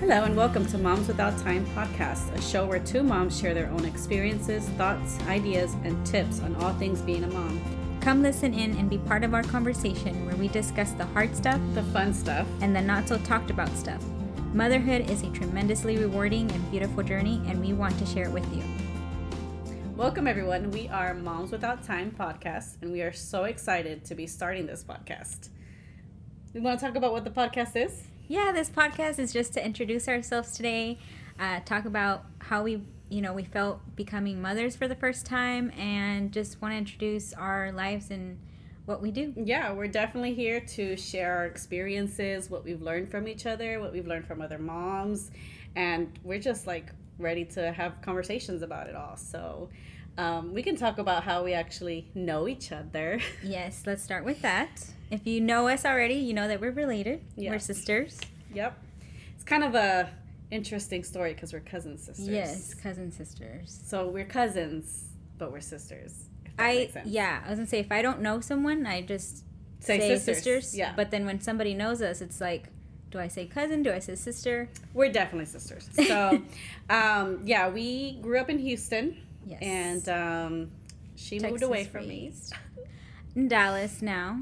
Hello, and welcome to Moms Without Time podcast, a show where two moms share their own experiences, thoughts, ideas, and tips on all things being a mom. Come listen in and be part of our conversation where we discuss the hard stuff The fun stuff. and the not so talked about stuff. Motherhood is a tremendously rewarding and beautiful journey, and we want to share it with you. Welcome, everyone. We are Moms Without Time podcast, and we are so excited to be starting this podcast. We want to talk about what the podcast is? Yeah, this podcast is just to introduce ourselves today, uh, talk about how we, you know, we felt becoming mothers for the first time, and just want to introduce our lives and what we do. Yeah, we're definitely here to share our experiences, what we've learned from each other, what we've learned from other moms, and we're just like ready to have conversations about it all. So um, we can talk about how we actually know each other. Yes, let's start with that. If you know us already, you know that we're related. Yeah. We're sisters. yep, it's kind of a interesting story because we're cousin sisters. Yes, cousin sisters. So we're cousins, but we're sisters. I yeah, I was gonna say if I don't know someone, I just Say say, sisters, sisters. yeah. But then when somebody knows us, it's like, do I say cousin? Do I say sister? We're definitely sisters. So, um, yeah, we grew up in Houston, Yes. and um, she moved away from me. In Dallas now.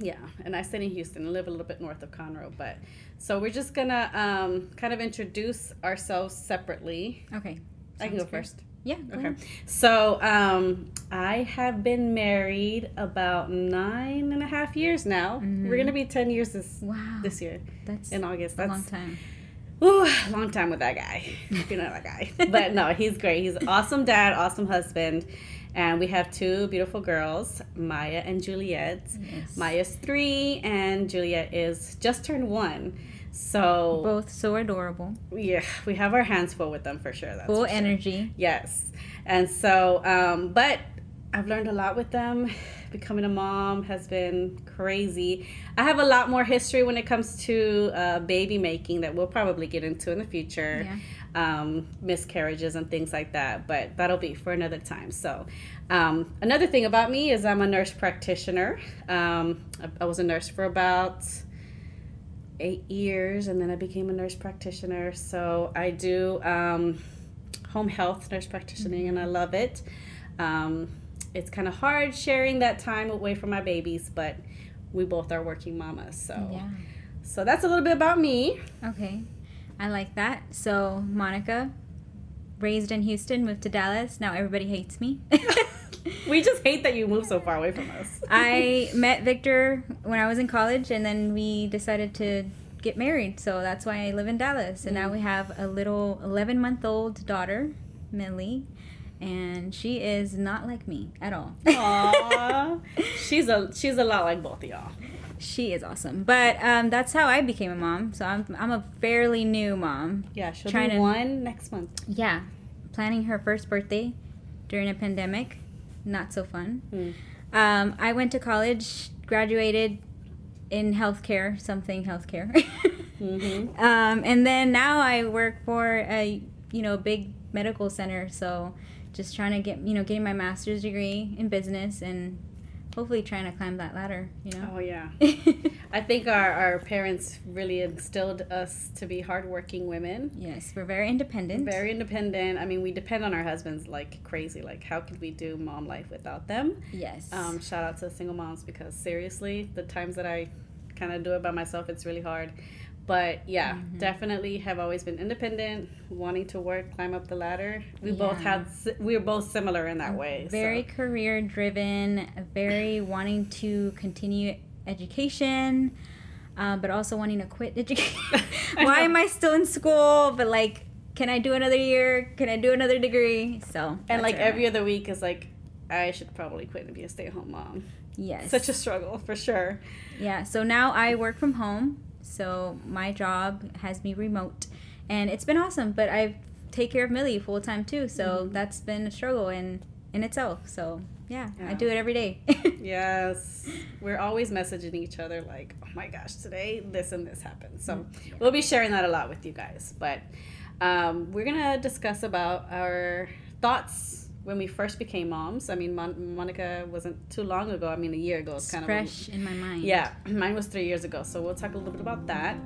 Yeah, and I stay in Houston. I live a little bit north of Conroe, but so we're just gonna um, kind of introduce ourselves separately. Okay. I can go Sounds good. first. Yeah. go Okay. ahead. So um, I have been married about nine and a half years now. Mhm. We're gonna be ten years this Wow. this year that's in August. a That's long time. Ooh, long time with that guy. you know that guy. But no, he's great. He's an awesome dad, awesome husband. And we have two beautiful girls, Maya and Juliet. Yes. Maya's three and Juliet is just turned one. So Both so adorable. yeah, we have our hands full with them for sure. That's Full for sure. energy. Yes. And so, um, but I've learned a lot with them. Becoming a mom has been crazy. I have a lot more history when it comes to uh, baby making that we'll probably get into in the future. Yeah. Um, miscarriages and things like that, but that'll be for another time. So, um, another thing about me is I'm a nurse practitioner. Um, I, I was a nurse for about eight years and then I became a nurse practitioner. So I do um, home health nurse practitioning and I love it. Um, it's kind of hard sharing that time away from my babies, but we both are working mamas. So Yeah. so that's a little bit about me. Okay. I like that. So Monica, raised in Houston, moved to Dallas. Now everybody hates me. We just hate that you moved so far away from us. I met Victor when I was in college, and then we decided to get married. So that's why I live in Dallas. And now mm. we have a little 11 month old daughter, Millie, and she is not like me at all. Aww. she's a she's a lot like both of y'all. she is awesome. But um, that's how I became a mom. So I'm, I'm a fairly new mom. Yeah, she'll Trying be to- one next month. Yeah. Planning her first birthday during a pandemic. Not so fun. Hmm. Um, I went to college, graduated in healthcare, something healthcare. Mm-hmm. um, and then now I work for a you know big medical center. So just trying to get you know getting my master's degree in business and hopefully trying to climb that ladder. You know. Oh yeah. I think our, our parents really instilled us to be hardworking women. yes, we're very independent. Very independent. I mean, we depend on our husbands like crazy. Like, how could we do mom life without them? yes. Um, shout out to single moms because seriously, the times that I kind of do it by myself, it's really hard. But yeah, Mhm. definitely have always been independent, wanting to work, climb up the ladder. We both had, we were both similar in that way. so- very career driven, very wanting to continue education, uh, but also wanting to quit education. Why am I still in school? But like, can I do another year? Can I do another degree? So And like every other week is like, I should probably quit and be a stay at home mom. yes, Such a struggle for sure. yeah. So now I work from home. So my job has me remote, and it's been awesome. But I take care of Millie full time too. So Mhm. that's been a struggle in in itself. So yeah, I do it every day. Yes. We're always messaging each other like, oh my gosh, today this and this happened. So Mm-hmm. we'll be sharing that a lot with you guys. But um, we're going to discuss about our thoughts when we first became moms. I mean, Mon- Monica wasn't too long ago. I mean, a year ago. It's kind fresh in my mind. Yeah, mine was three years ago. So we'll talk a little bit about that.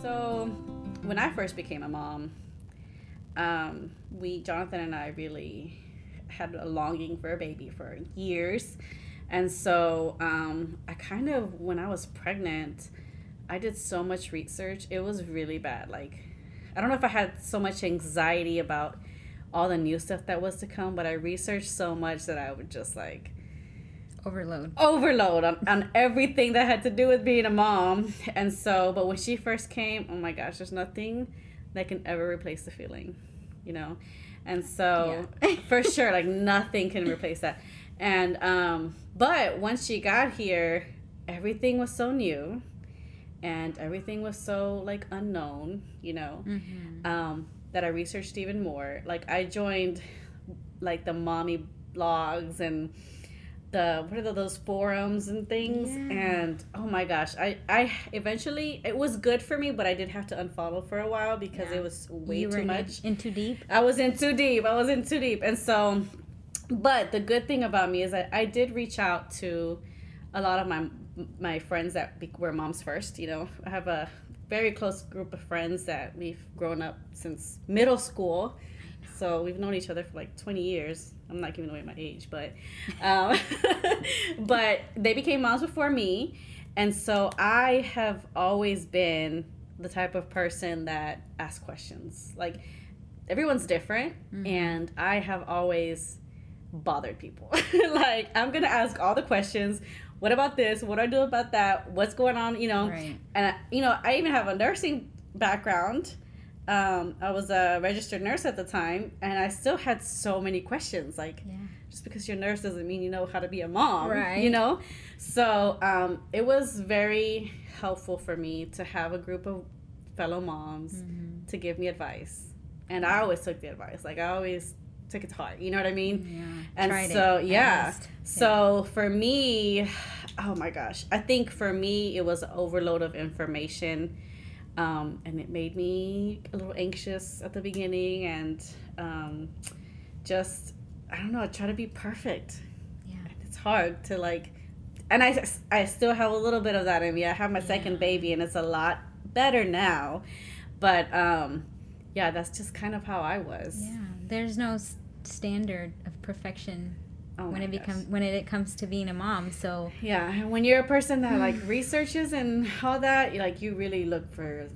So, when I first became a mom, um, we, Jonathan and I, really had a longing for a baby for years. And so, um, I kind of, when I was pregnant, I did so much research. It was really bad. Like, I don't know if I had so much anxiety about all the new stuff that was to come, but I researched so much that I would just like overload overload on, on everything that had to do with being a mom. And so, but when she first came, oh my gosh, there's nothing that can ever replace the feeling, you know? And so, yeah. for sure, like nothing can replace that. And, um, but once she got here, everything was so new and everything was so like unknown, you know, mm-hmm. um, that I researched even more. Like I joined like the mommy blogs and the what are the, those forums and things yeah. and oh my gosh i i eventually it was good for me but i did have to unfollow for a while because yeah. it was way too much in too deep i was in too deep i was in too deep and so but the good thing about me is that i did reach out to a lot of my my friends that were moms first you know i have a very close group of friends that we've grown up since middle school so we've known each other for like 20 years I'm not giving away my age, but um, but they became moms before me, and so I have always been the type of person that asks questions. Like everyone's different, mm-hmm. and I have always bothered people. like I'm gonna ask all the questions. What about this? What do I do about that? What's going on? You know, right. and you know, I even have a nursing background um, I was a registered nurse at the time, and I still had so many questions. Like, yeah. just because you're a nurse doesn't mean you know how to be a mom, right? You know, so um, it was very helpful for me to have a group of fellow moms mm-hmm. to give me advice, and I always took the advice. Like, I always to heart. You know what I mean? Yeah. And Tried so yeah. So for me, oh my gosh, I think for me it was an overload of information um, and it made me a little anxious at the beginning and um, just, I don't know, I try to be perfect. Yeah. It's hard to like, and I, I still have a little bit of that in me. I have my yeah. second baby and it's a lot better now. But um, yeah, that's just kind of how I was. Yeah. There's no standard of perfection Oh when it becomes when it, it comes to being a mom. So yeah, when you're a person that like researches and all that, like you really look for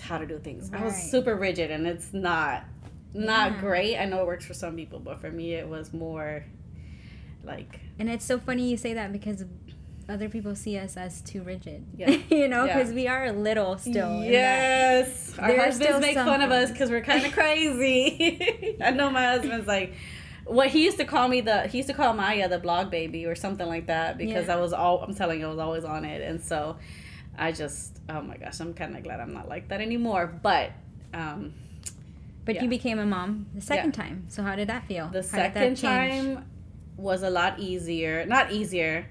how to do things. Right. I was super rigid, and it's not not yeah. great. I know it works for some people, but for me, it was more like. And it's so funny you say that because other people see us as too rigid. Yeah. you know, because yeah. we are little still. Yes. Our husbands make fun of us because we're kind of crazy. I know my husband's like, what he used to call me the he used to call Maya the blog baby or something like that because yeah. I was all I'm telling you I was always on it and so I just oh my gosh I'm kind of glad I'm not like that anymore but um but yeah. you became a mom the second yeah. time so how did that feel the how second time was a lot easier not easier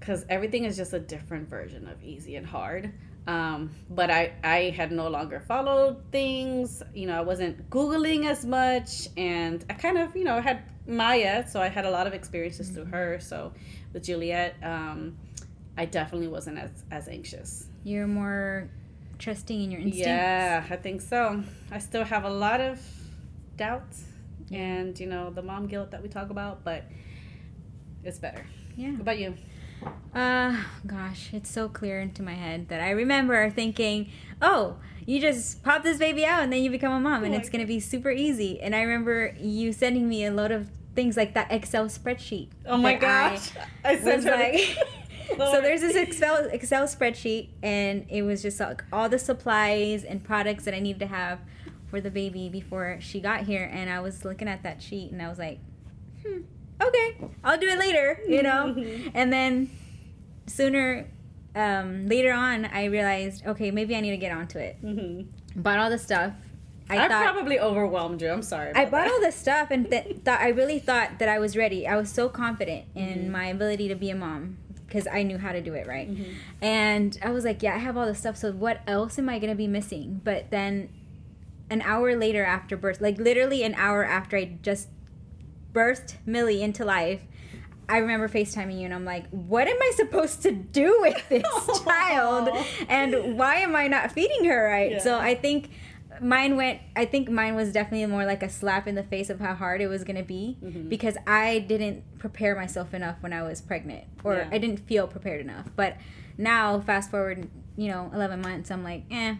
because everything is just a different version of easy and hard um, but I, I had no longer followed things. You know, I wasn't Googling as much. And I kind of, you know, had Maya, so I had a lot of experiences mm-hmm. through her. So with Juliet, um, I definitely wasn't as, as anxious. You're more trusting in your instincts. Yeah, I think so. I still have a lot of doubts and, you know, the mom guilt that we talk about, but it's better. Yeah. What about you? Uh, gosh, it's so clear into my head that I remember thinking, oh, you just pop this baby out and then you become a mom and oh it's going to be super easy. And I remember you sending me a load of things like that Excel spreadsheet. Oh my gosh. I, I was like, so there's this Excel Excel spreadsheet and it was just like all the supplies and products that I needed to have for the baby before she got here and I was looking at that sheet and I was like, hmm okay, I'll do it later, you know? and then sooner, um, later on, I realized, okay, maybe I need to get onto it. Mm-hmm. Bought all the stuff. I, I thought, probably overwhelmed you. I'm sorry. I bought that. all the stuff and th- thought I really thought that I was ready. I was so confident in mm-hmm. my ability to be a mom because I knew how to do it right. Mm-hmm. And I was like, yeah, I have all the stuff. So what else am I gonna be missing? But then, an hour later after birth, like literally an hour after I just birthed Millie into life, I remember FaceTiming you and I'm like, what am I supposed to do with this child? And why am I not feeding her right? Yeah. So I think mine went I think mine was definitely more like a slap in the face of how hard it was going to be Mhm. because I didn't prepare myself enough when I was pregnant or Yeah. I didn't feel prepared enough. But now fast forward, you know, 11 months, I'm like, "Eh,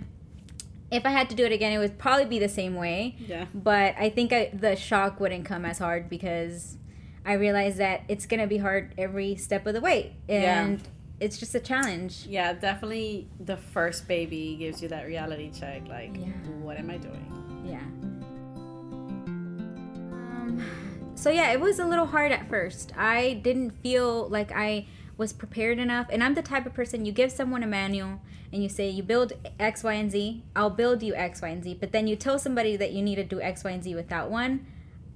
if I had to do it again, it would probably be the same way." Yeah. but I think I, the shock wouldn't come as hard because I realized that it's gonna be hard every step of the way, Yeah. and it's just a challenge. Yeah, definitely the first baby gives you that reality check. Like, Yeah. what am I doing? Yeah. Um, so yeah, it was a little hard at first. I didn't feel like I was prepared enough, and I'm the type of person you give someone a manual and you say you build X, Y, and Z. I'll build you X, Y, and Z. But then you tell somebody that you need to do X, Y, and Z without one.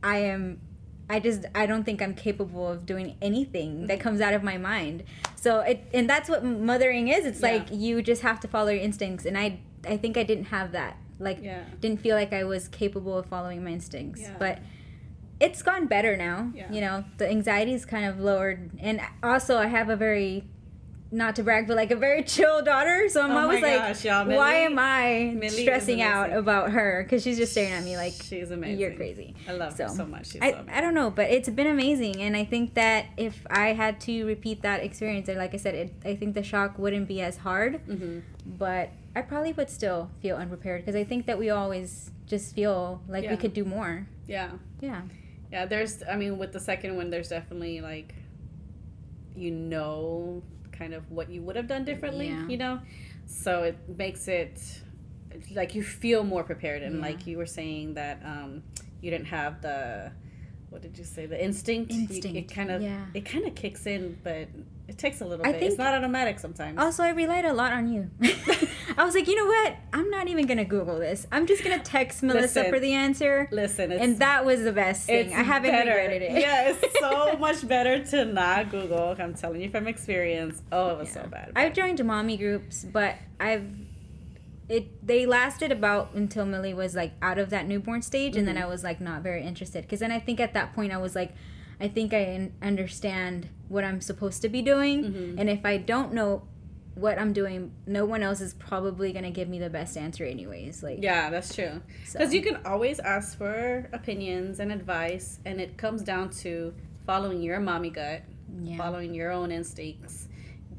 I am. I just I don't think I'm capable of doing anything that mm-hmm. comes out of my mind. So it and that's what mothering is. It's Yeah. like you just have to follow your instincts, and I I think I didn't have that. Like Yeah. didn't feel like I was capable of following my instincts. Yeah. But it's gone better now. Yeah. You know, the anxiety's kind of lowered. And also, I have a very, not to brag, but like a very chill daughter. So I'm Oh always like, gosh, y'all, why am I Millie stressing out about her? Because she's just staring at me like, she's amazing. you're crazy. I love her so much. She's I, so amazing. I don't know, but it's been amazing, and I think that if I had to repeat that experience, and like I said, it, I think the shock wouldn't be as hard, hmm but I probably would still feel unprepared because I think that we always just feel like Yeah. we could do more. Yeah. Yeah, Yeah, there's, I mean, with the second one, there's definitely like, you know, kind of what you would have done differently, Yeah. you know? So it makes it like you feel more prepared. And Yeah. like you were saying that um, you didn't have the, what did you say, the instinct? You- Instinct, it kind of, yeah. it kind of kicks in, but it takes a little I bit. it's not automatic sometimes. Also, I relied a lot on you. I was like, you know what? I'm not even gonna Google this. I'm just gonna text Melissa Listen, for the answer. Listen, it's, And that was the best thing. I haven't better. regretted it. Yeah, it's so much better to not Google. I'm telling you from experience. Oh, it was so Yeah. bad. I've joined mommy groups, but I've it they lasted about until Millie was like out of that newborn stage, and then Mhm. I was like not very interested because then I think at that point I was like, I think I understand what I'm supposed to be doing, Mhm. and if I don't know what I'm doing, no one else is probably gonna give me the best answer anyways. Like Yeah, that's true. so. Because you can always ask for opinions and advice, and it comes down to following your mommy gut, yeah. following your own instincts,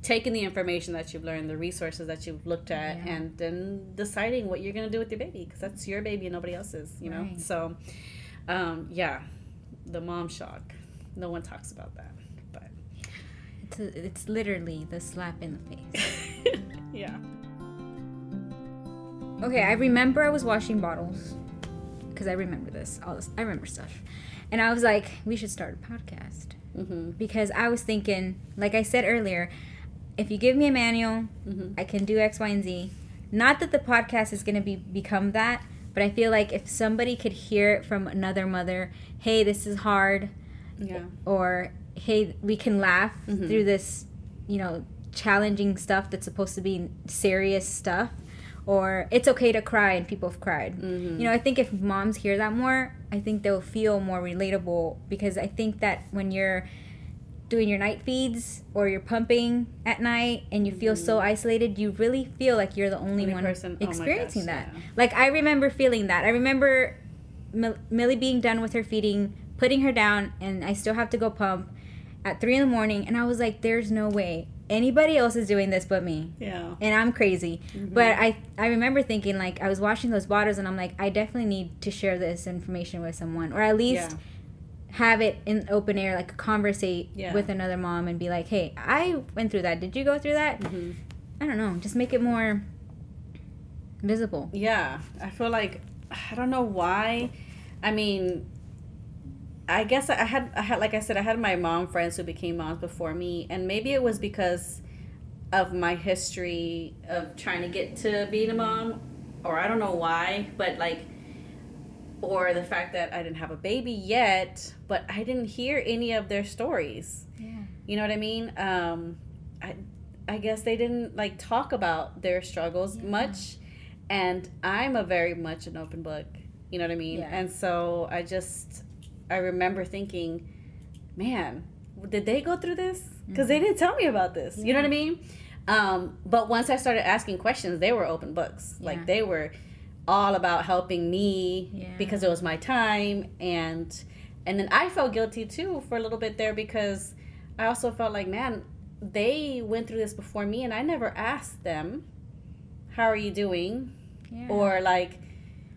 taking the information that you've learned, the resources that you've looked at, Yeah. and then deciding what you're going to do with your baby, because that's your baby and nobody else's, you know? Right. So, um, yeah, the mom shock. No one talks about that. It's, it's literally the slap in the face. yeah. Okay, I remember I was washing bottles because I remember this. All this, I remember stuff, and I was like, we should start a podcast Mm-hmm. because I was thinking, like I said earlier, if you give me a manual, Mm-hmm. I can do X, Y, and Z. Not that the podcast is going to be become that, but I feel like if somebody could hear it from another mother, hey, this is hard, Yeah. or hey, we can laugh Mhm. through this, you know, challenging stuff that's supposed to be serious stuff, or it's okay to cry and people have cried. Mm-hmm. You know, I think if moms hear that more, I think they'll feel more relatable because I think that when you're doing your night feeds or you're pumping at night and you feel so isolated, you really feel like you're the only, Only one person- oh experiencing gosh, that. yeah. Like I remember feeling that. I remember Mill- Millie being done with her feeding, putting her down, and I still have to go pump at three in the morning, and I was like, "There's no way anybody else is doing this but me." Yeah. and I'm crazy. Mhm. But I I remember thinking like I was washing those bottles and I'm like I definitely need to share this information with someone or at least Yeah. have it in open air like conversate Yeah. with another mom and be like, "Hey, I went through that. Did you go through that?" Mm-hmm. I don't know. Just make it more visible. Yeah, I feel like I don't know why. I mean, I guess I had I had like I said I had my mom friends who became moms before me, and maybe it was because of my history of trying to get to being a mom, or I don't know why, but like, or the fact that I didn't have a baby yet, but I didn't hear any of their stories. Yeah. You know what I mean? Um, I, I guess they didn't like talk about their struggles Yeah. much, and I'm a very much an open book. You know what I mean? Yeah. And so I just, I remember thinking, man, did they go through this? Because they didn't tell me about this. You know what I mean? Um, but once I started asking questions, they were open books. Yeah. Like they were all about helping me Yeah. because it was my time and and then I felt guilty too for a little bit there because I also felt like man they went through this before me and I never asked them how are you doing Yeah. or like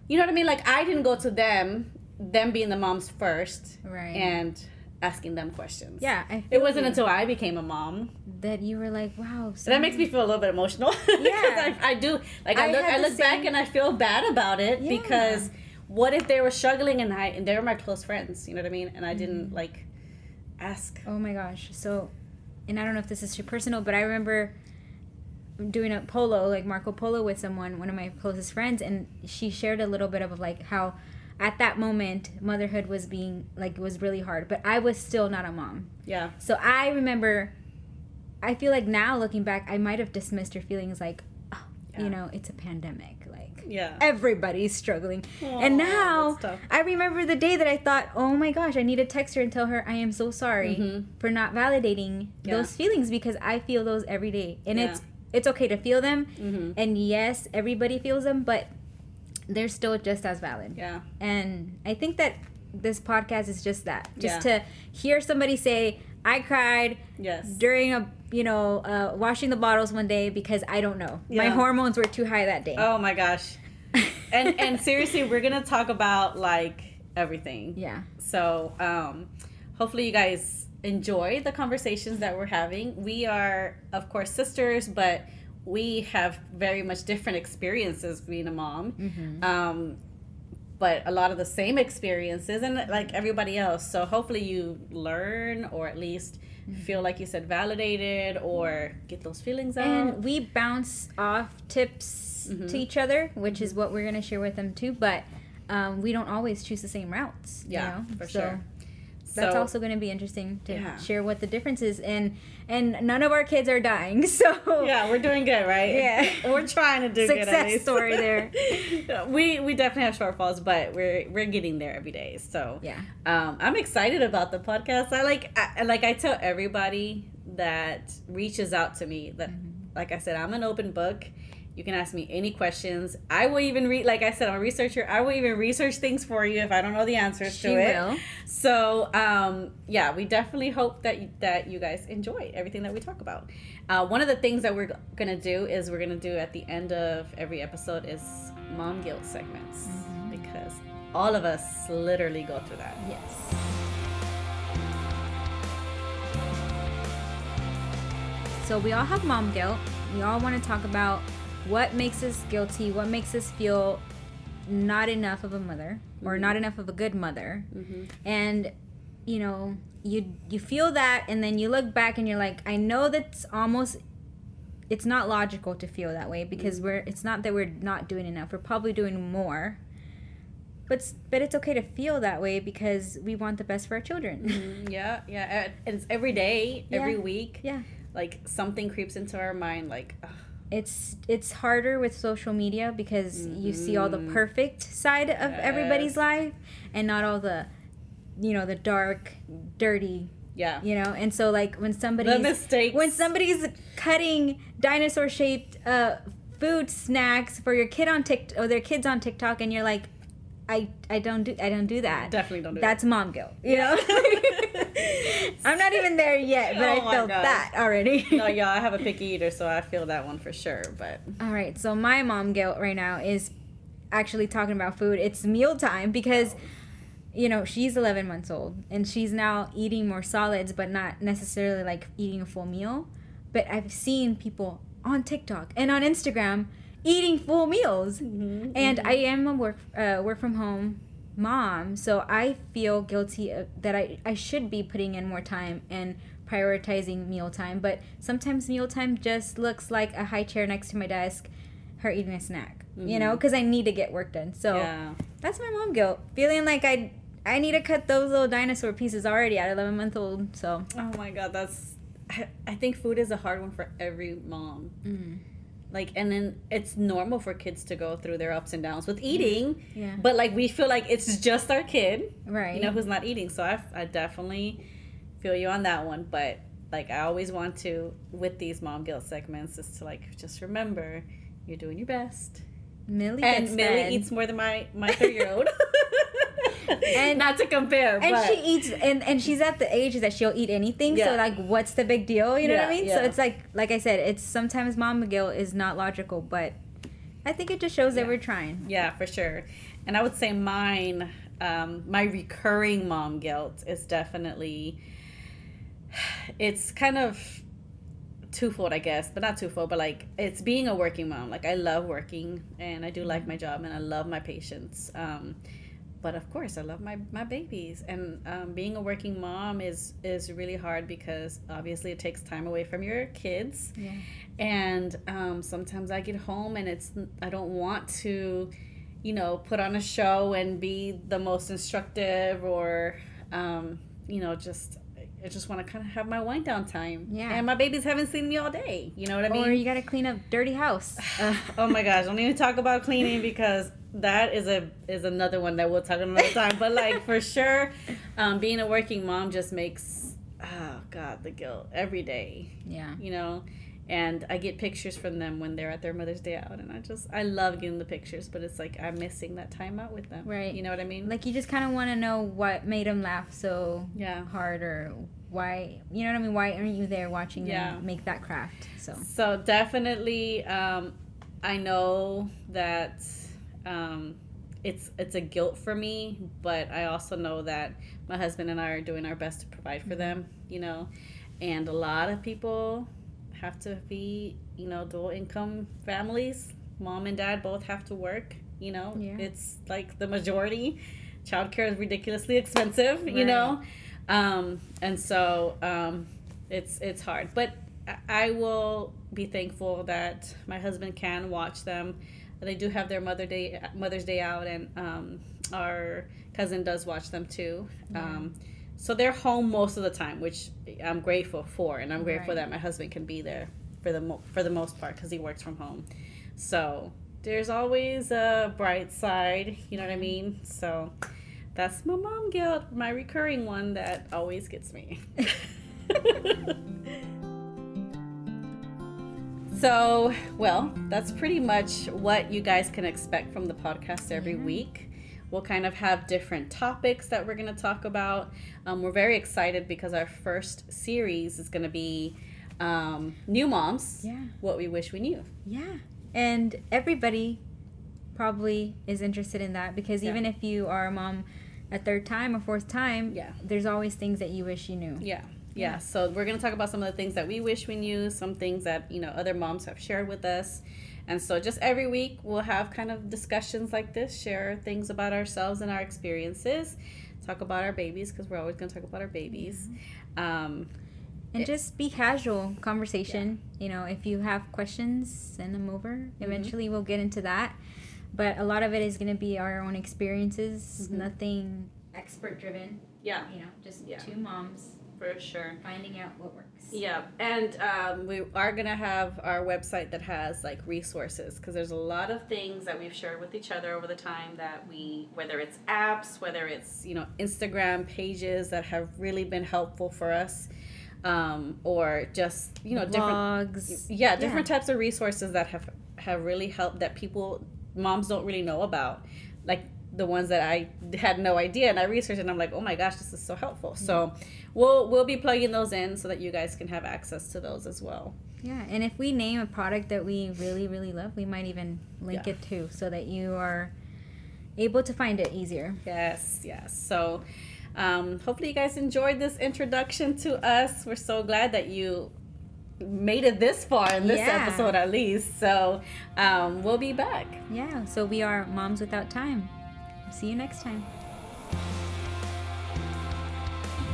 you know what I mean like I didn't go to them them being the moms first right. and asking them questions yeah, I it wasn't you. until I became a mom that you were like, wow. so that makes me feel a little bit emotional. Yeah. I, I do. Like I, I look, I look back and I feel bad about it Yeah. because what if they were struggling and I and they were my close friends? You know what I mean? And I Mm-hmm. didn't like ask. Oh my gosh. So, and I don't know if this is too personal, but I remember doing a polo, like Marco Polo with someone, one of my closest friends, and she shared a little bit of like how at that moment motherhood was being like it was really hard, but I was still not a mom. Yeah. So I remember I feel like now looking back, I might have dismissed her feelings like, oh, Yeah. you know, it's a pandemic. Like Yeah. everybody's struggling. and now. I remember the day that I thought, oh my gosh, I need to text her and tell her I am so sorry Mhm. for not validating Yeah. those feelings because I feel those every day. And Yeah. it's it's okay to feel them. Mhm. And yes, everybody feels them, but they're still just as valid. Yeah. And I think that this podcast is just that. Just Yeah. to hear somebody say, I cried Yes. during a you know uh, washing the bottles one day because I don't know my hormones were too high that day. Oh my gosh. And and seriously, we're gonna talk about like everything. yeah, So um, hopefully you guys enjoy the conversations that we're having. We are, of course, sisters, but we have very much different experiences being a mom. Mhm. Um, but a lot of the same experiences and like everybody else. So hopefully you learn or at least feel like you said validated or get those feelings out. and we bounce off tips Mhm. to each other, which is what we're gonna share with them too. But um, we don't always choose the same routes. you Yeah, know? for so sure. That's So- also going to be interesting to Yeah. share what the difference is, and and none of our kids are dying, so yeah, we're doing good, right? Yeah. we're trying to do good. Success least. story there. we we definitely have shortfalls, but we're we're getting there every day. So yeah, um, I'm excited about the podcast. I like I, like I tell everybody that reaches out to me that, Mm-hmm. like I said, I'm an open book. You can ask me any questions. I will even read, like I said, I'm a researcher. I will even research things for you if I don't know the answers she to it. will. So, um, yeah, we definitely hope that you, that you guys enjoy everything that we talk about. Uh, one of the things that we're gonna do is we're gonna do at the end of every episode is mom guilt segments Mm-hmm. because all of us literally go through that. Yes. So we all have mom guilt. We all want to talk about what makes us guilty, what makes us feel not enough of a mother or Mhm. not enough of a good mother. Mm-hmm. And you know, you you feel that and then you look back and you're like, I know that's almost it's not logical to feel that way because we're it's not that we're not doing enough. We're probably doing more. But but it's okay to feel that way because we want the best for our children. Yeah, yeah, and it's every day, every Yeah. week. Yeah. like something creeps into our mind, like. ugh, it's it's harder with social media because you see all the Mhm. perfect side of everybody's life and not all the you know the dark dirty yeah, you know? And so like when somebody's when somebody's cutting dinosaur shaped uh food snacks for your kid on tik or their kids on tiktok and you're like i i don't do i don't do that. Definitely don't do that. that's mom guilt you know i'm not even there yet but Oh i felt gosh. that already no, yeah, I have a picky eater, so I feel that one for sure. But All right, so my mom guilt right now is actually talking about food. It's meal time because, you know, she's 11 months old and she's now eating more solids, but not necessarily like eating a full meal. But I've seen people on TikTok and on Instagram eating full meals, Mm-hmm. and I am a work uh, work from home mom, so I feel guilty that I I should be putting in more time and prioritizing mealtime. But sometimes mealtime just looks like a high chair next to my desk, her eating a snack. You know, because I need to get work done. So yeah, that's my mom guilt, feeling like I I need to cut those little dinosaur pieces already at 11 month old. So. oh my god, that's. I, I think food is a hard one for every mom. Mm. Like, and then it's normal for kids to go through their ups and downs with eating, Yeah. but like we feel like it's just our kid, Right. you know, who's not eating. So I, I definitely feel you on that one, but like I always want to with these mom guilt segments is to like just remember you're doing your best. Millie and Millie eats more than my my three year old. And- not to compare, and but she eats and, and she's at the age that she'll eat anything so like what's the big deal you know what i Yeah, mean so it's like like i said it's sometimes mom guilt is not logical but i think it just shows that we're trying yeah, for sure. And I would say mine, um, my recurring mom guilt is definitely. It's kind of twofold, I guess, but not twofold, but like it's being a working mom. Like I love working and I do like my job and I love my patients. Um, but of course, I love my, my babies. And um, being a working mom is is really hard because obviously it takes time away from your kids. yeah And um, sometimes I get home and it's I don't want to, you know, put on a show and be the most instructive or, um, you know, just I just want to kind of have my wind down time. Yeah. And my babies haven't seen me all day. You know what I mean? or you gotta clean up dirty house oh my gosh! Don't even talk about cleaning because that is a is another one that we'll talk about another time. But like for sure, um, being a working mom just makes oh god the guilt every day. yeah You know, and I get pictures from them when they're at their Mother's Day out, and I just I love getting the pictures, but it's like I'm missing that time out with them. Right. You know what I mean? like you just kind of want to know what made them laugh so yeah. hard or why you know what i mean why aren't you there watching Yeah. them make that craft so So definitely, um, I know that um, it's it's a guilt for me, but I also know that my husband and I are doing our best to provide for them. You know, and a lot of people have to be you know dual income families. Mom and dad both have to work. You know, Yeah. it's like the majority. Childcare is ridiculously expensive. You know, um, and so um, it's it's hard, but I will be thankful that my husband can watch them. They do have their Mother Day Mother's Day out, and um, our cousin does watch them too. Um, so they're home most of the time, which I'm grateful for, and I'm grateful Right. that my husband can be there for the mo- for the most part because he works from home. So there's always a bright side, you know what I mean? So that's my mom guilt, my recurring one that always gets me. so, well, that's pretty much what you guys can expect from the podcast every Yeah. week. We'll kind of have different topics that we're going to talk about. Um, we're very excited because our first series is going to be um, New Moms yeah What We Wish We Knew. Yeah. And everybody probably is interested in that because Yeah. even if you are a mom a third time or fourth time, Yeah. there's always things that you wish you knew. Yeah. Yeah. Yeah. So we're gonna talk about some of the things that we wish we knew, some things that you know other moms have shared with us, and so just every week we'll have kind of discussions like this, share things about ourselves and our experiences, talk about our babies because we're always gonna talk about our babies. Um, And just be casual conversation. You know, if you have questions, send them over. Mm-hmm. Eventually we'll get into that. But a lot of it is going to be our own experiences, Mhm. nothing expert driven. yeah, You know, just Yeah. two moms for sure. finding out what works. Yeah, and um, we are gonna have our website that has like resources because there's a lot of things that we've shared with each other over the time that we, whether it's apps, whether it's you know Instagram pages that have really been helpful for us, um, or just you know different Vlogs. yeah different types of resources that have have really helped that people moms don't really know about like the ones that i had no idea and i researched and i'm like oh my gosh this is so helpful so we'll we'll be plugging those in so that you guys can have access to those as well Yeah, and if we name a product that we really, really love, we might even link Yeah. it too so that you are able to find it easier. yes yes so um, hopefully you guys enjoyed this introduction to us we're so glad that you made it this far in this Yeah. episode at least so um, we'll be back Yeah, so we are Moms Without Time. See you next time.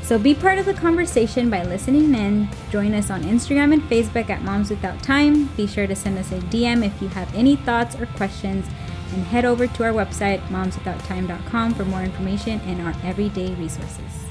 So be part of the conversation by listening in. Join us on Instagram and Facebook at Moms Without Time. Be sure to send us a DM if you have any thoughts or questions. And head over to our website, momswithouttime.com, for more information and our everyday resources.